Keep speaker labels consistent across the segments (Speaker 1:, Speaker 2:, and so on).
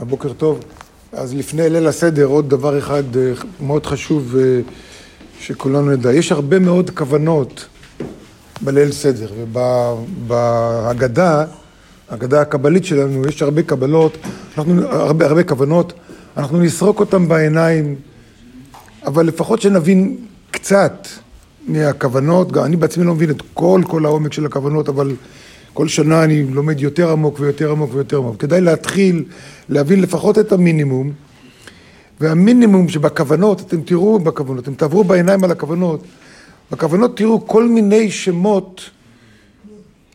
Speaker 1: בוקר טוב. אז לפני ליל הסדר, עוד דבר אחד אה, מאוד חשוב אה, שכולנו נדע. יש הרבה מאוד כוונות בליל סדר, ובהגדה, ההגדה הקבלית שלנו, יש הרבה קבלות, אנחנו, הרבה, הרבה כוונות, אנחנו נסרוק אותן בעיניים, אבל לפחות שנבין קצת מהכוונות, אני בעצמי לא מבין את כל, כל העומק של הכוונות, אבל כל שנה אני לומד יותר עמוק ויותר עמוק ויותר עמוק. כדאי להתחיל להבין לפחות את המינימום, והמינימום שבכוונות, אתם תראו בכוונות, אתם תעברו בעיניים על הכוונות, בכוונות תראו כל מיני שמות,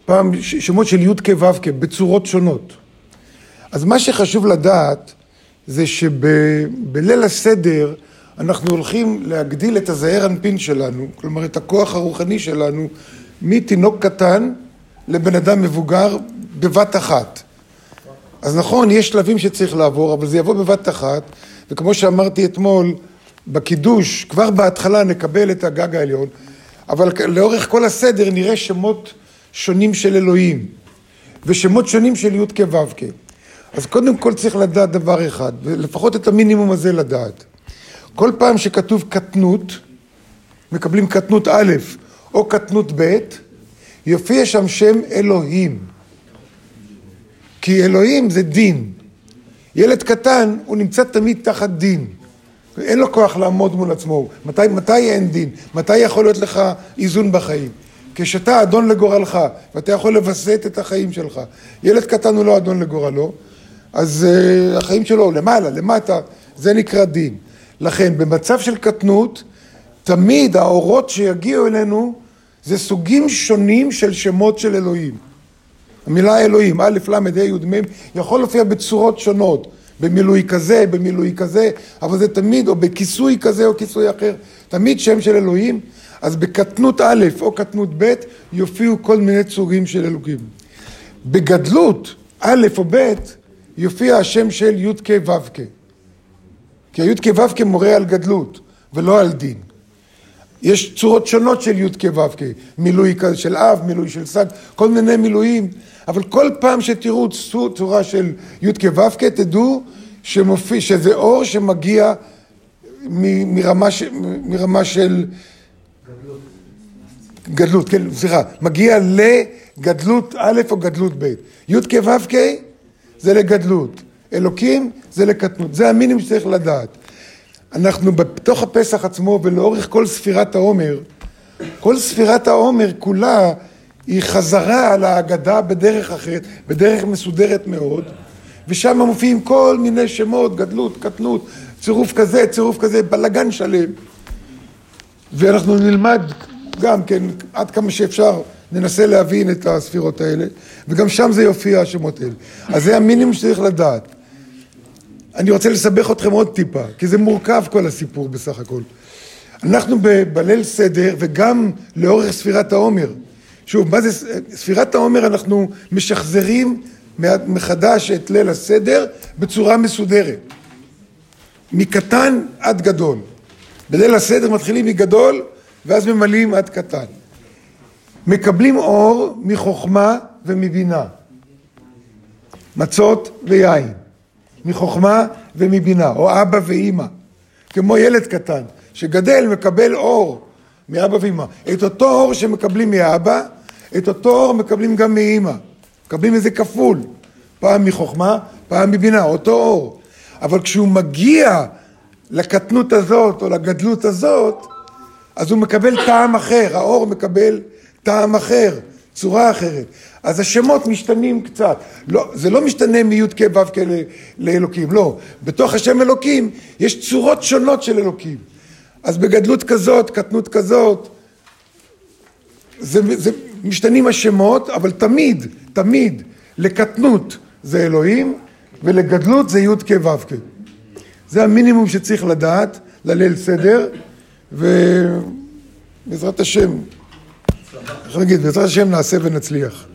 Speaker 1: פעם שמות של י' כו' כ' בצורות שונות. אז מה שחשוב לדעת זה שבליל הסדר אנחנו הולכים להגדיל את הזעיר אנפין שלנו, כלומר את הכוח הרוחני שלנו, מתינוק קטן לבן אדם מבוגר בבת אחת. אז נכון, יש שלבים שצריך לעבור, אבל זה יבוא בבת אחת, וכמו שאמרתי אתמול, בקידוש, כבר בהתחלה נקבל את הגג העליון, אבל לאורך כל הסדר נראה שמות שונים של אלוהים, ושמות שונים של י' כו' כ'. אז קודם כל צריך לדעת דבר אחד, ולפחות את המינימום הזה לדעת. כל פעם שכתוב קטנות, מקבלים קטנות א' או קטנות ב', יופיע שם שם אלוהים. כי אלוהים זה דין. ילד קטן, הוא נמצא תמיד תחת דין. אין לו כוח לעמוד מול עצמו. מתי, מתי אין דין? מתי יכול להיות לך איזון בחיים? כשאתה אדון לגורלך, ואתה יכול לווסת את החיים שלך. ילד קטן הוא לא אדון לגורלו, אז uh, החיים שלו למעלה, למטה, זה נקרא דין. לכן, במצב של קטנות, תמיד האורות שיגיעו אלינו זה סוגים שונים של שמות של אלוהים. המילה אלוהים, א', ל', ה', י', מ', יכול להופיע בצורות שונות, במילוי כזה, במילוי כזה, אבל זה תמיד, או בכיסוי כזה או כיסוי אחר, תמיד שם של אלוהים. אז בקטנות א' או קטנות ב' יופיעו כל מיני צורים של אלוקים. בגדלות א' או ב' יופיע השם של י' כ' ו' כ'. כי הי' כ' ו' כ' מורה על גדלות ולא על דין. יש צורות שונות של י' כ' ו' כ', מילוי של אב, מילוי של סג, כל מיני מילואים, אבל כל פעם שתראו צורה של י' כ' ו' כ', תדעו שמופיע, שזה אור שמגיע מ, מרמה, ש, מרמה של... גדלות. גדלות, כן, סליחה, מגיע לגדלות א' או גדלות ב'. י' כ' ו' כ' זה לגדלות. אלוקים זה לקטנות. זה המינימום שצריך לדעת. אנחנו בתוך הפסח עצמו ולאורך כל ספירת העומר, כל ספירת העומר כולה היא חזרה על ההגדה בדרך אחרת, בדרך מסודרת מאוד, ושם מופיעים כל מיני שמות, גדלות, קטנות, צירוף כזה, צירוף כזה, בלגן שלם. ואנחנו נלמד גם כן, עד כמה שאפשר, ננסה להבין את הספירות האלה, וגם שם זה יופיע השמות האלה. אז זה המינימום שצריך לדעת. אני רוצה לסבך אתכם עוד טיפה, כי זה מורכב כל הסיפור בסך הכל. אנחנו בליל סדר וגם לאורך ספירת העומר. שוב, מה זה ספירת העומר? אנחנו משחזרים מחדש את ליל הסדר בצורה מסודרת. מקטן עד גדול. בליל הסדר מתחילים מגדול ואז ממלאים עד קטן. מקבלים אור מחוכמה ומבינה. מצות ויין. מחוכמה ומבינה, או אבא ואימא, כמו ילד קטן שגדל מקבל אור מאבא ואימא. את אותו אור שמקבלים מאבא, את אותו אור מקבלים גם מאימא. מקבלים איזה כפול, פעם מחוכמה, פעם מבינה, אותו אור. אבל כשהוא מגיע לקטנות הזאת או לגדלות הזאת, אז הוא מקבל טעם אחר, האור מקבל טעם אחר, צורה אחרת. אז השמות משתנים קצת. לא, זה לא משתנה מי' כ' ו' כ' לאלוקים, לא. בתוך השם אלוקים יש צורות שונות של אלוקים. אז בגדלות כזאת, קטנות כזאת, זה, זה משתנים השמות, אבל תמיד, תמיד, לקטנות זה אלוהים, ולגדלות זה י' כ' ו' כ'. זה המינימום שצריך לדעת לליל סדר, ובעזרת השם, איך נגיד, בעזרת השם נעשה ונצליח.